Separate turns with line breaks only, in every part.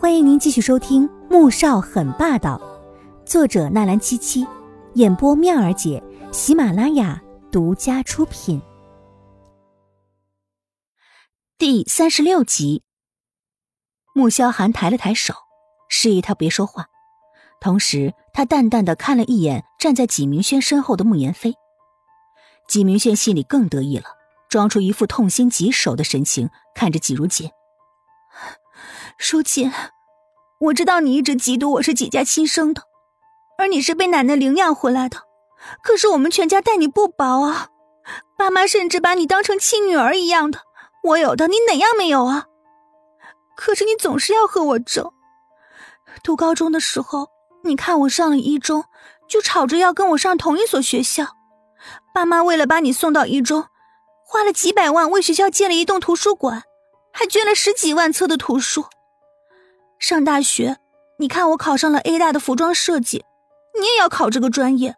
欢迎您继续收听《穆少很霸道》，作者纳兰七七，演播妙儿姐，喜马拉雅独家出品。第三十六集，穆萧寒抬了抬手，示意他别说话，同时他淡淡的看了一眼站在纪明轩身后的穆言飞。纪明轩心里更得意了，装出一副痛心疾首的神情，看着纪如锦。
舒锦，我知道你一直嫉妒我是纪家亲生的，而你是被奶奶领养回来的。可是我们全家待你不薄啊，爸妈甚至把你当成亲女儿一样的。我有的，你哪样没有啊？可是你总是要和我争。读高中的时候，你看我上了一中，就吵着要跟我上同一所学校。爸妈为了把你送到一中，花了几百万为学校建了一栋图书馆，还捐了十几万册的图书。上大学，你看我考上了 A 大的服装设计，你也要考这个专业，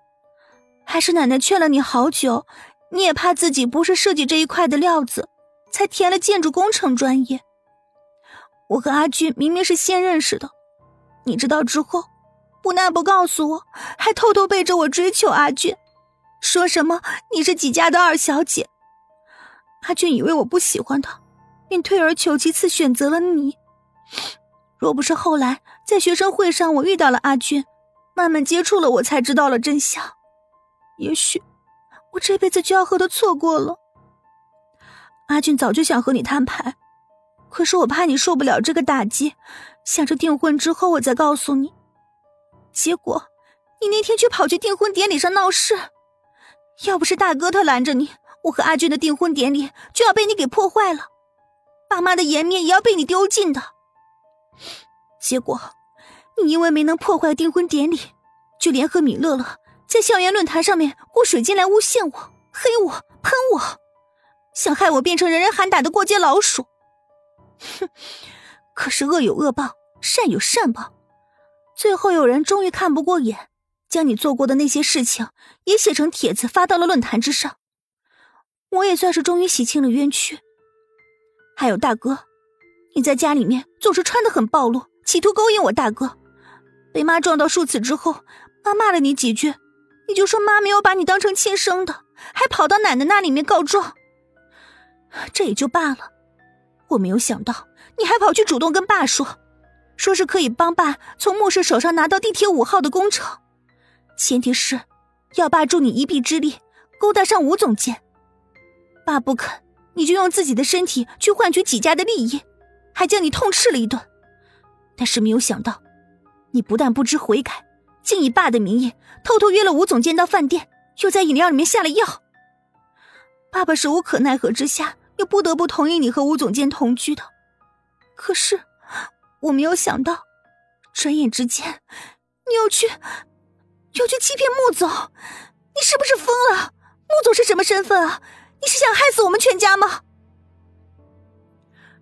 还是奶奶劝了你好久，你也怕自己不是设计这一块的料子，才填了建筑工程专业。我和阿俊明明是先认识的，你知道之后，不但不告诉我，还偷偷背着我追求阿俊，说什么你是几家的二小姐。阿俊以为我不喜欢他，便退而求其次选择了你。若不是后来在学生会上我遇到了阿俊，慢慢接触了，我才知道了真相。也许我这辈子就要和他错过了。阿俊早就想和你摊牌，可是我怕你受不了这个打击，想着订婚之后我再告诉你。结果你那天却跑去订婚典礼上闹事，要不是大哥他拦着你，我和阿俊的订婚典礼就要被你给破坏了，爸妈的颜面也要被你丢尽的。结果，你因为没能破坏订婚典礼，就联合米乐乐在校园论坛上面过水晶来诬陷我、黑我、喷我，想害我变成人人喊打的过街老鼠。哼！可是恶有恶报，善有善报，最后有人终于看不过眼，将你做过的那些事情也写成帖子发到了论坛之上，我也算是终于洗清了冤屈。还有大哥。你在家里面总是穿的很暴露，企图勾引我大哥，被妈撞到数次之后，妈骂了你几句，你就说妈没有把你当成亲生的，还跑到奶奶那里面告状。这也就罢了，我没有想到你还跑去主动跟爸说，说是可以帮爸从穆氏手上拿到地铁五号的工程，前提是要爸助你一臂之力勾搭上吴总监。爸不肯，你就用自己的身体去换取几家的利益。还将你痛斥了一顿，但是没有想到，你不但不知悔改，竟以爸的名义偷偷约了吴总监到饭店，又在饮料里面下了药。爸爸是无可奈何之下，又不得不同意你和吴总监同居的。可是我没有想到，转眼之间，你又去，又去欺骗穆总，你是不是疯了？穆总是什么身份啊？你是想害死我们全家吗？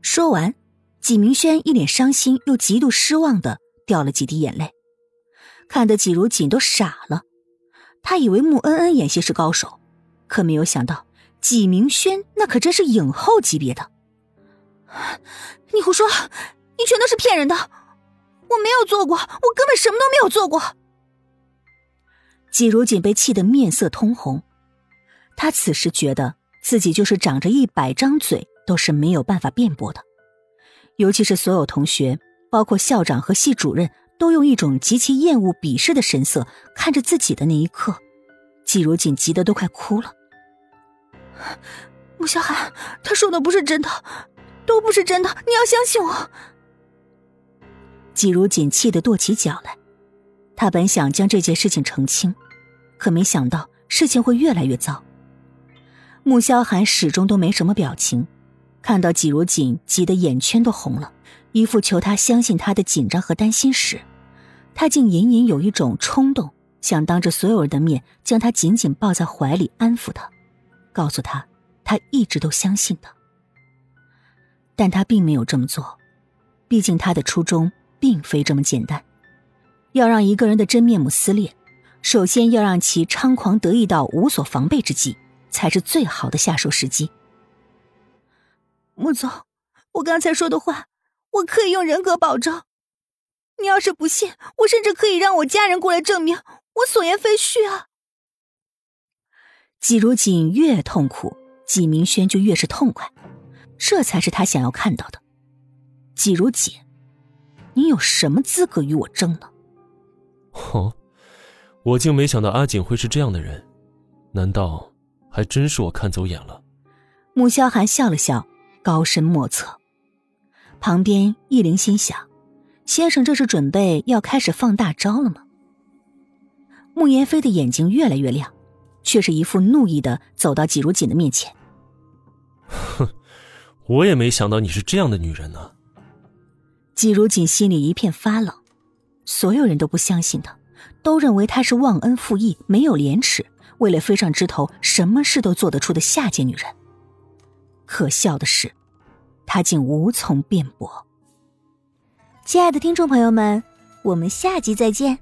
说完。纪明轩一脸伤心又极度失望的掉了几滴眼泪，看得纪如锦都傻了。他以为穆恩恩演戏是高手，可没有想到纪明轩那可真是影后级别的。
你胡说，你全都是骗人的，我没有做过，我根本什么都没有做过。
纪如锦被气得面色通红，他此时觉得自己就是长着一百张嘴都是没有办法辩驳的。尤其是所有同学，包括校长和系主任，都用一种极其厌恶、鄙视的神色看着自己的那一刻，季如锦急得都快哭了。
穆小寒，他说的不是真的，都不是真的，你要相信我。
季如锦气得跺起脚来，他本想将这件事情澄清，可没想到事情会越来越糟。穆萧寒始终都没什么表情。看到季如锦急得眼圈都红了，一副求他相信他的紧张和担心时，他竟隐隐有一种冲动，想当着所有人的面将他紧紧抱在怀里，安抚他，告诉他他一直都相信他。但他并没有这么做，毕竟他的初衷并非这么简单。要让一个人的真面目撕裂，首先要让其猖狂得意到无所防备之际，才是最好的下手时机。
穆总，我刚才说的话，我可以用人格保证，
你要是不信，我甚至可以让我家人过来证明我所言非虚啊！
季如锦越痛苦，季明轩就越是痛快，这才是他想要看到的。季如锦，你有什么资格与我争呢？
哦，我竟没想到阿锦会是这样的人，难道还真是我看走眼了？
穆萧寒笑了笑，高深莫测。旁边易灵心想。先生，这是准备要开始放大招了吗？慕言飞的眼睛越来越亮，却是一副怒意的走到季如锦的面前。
哼，我也没想到你是这样的女人呢。
季如锦心里一片发冷，所有人都不相信他，都认为她是忘恩负义、没有廉耻，为了飞上枝头，什么事都做得出的下贱女人。可笑的是，他竟无从辩驳。
亲爱的听众朋友们，我们下集再见。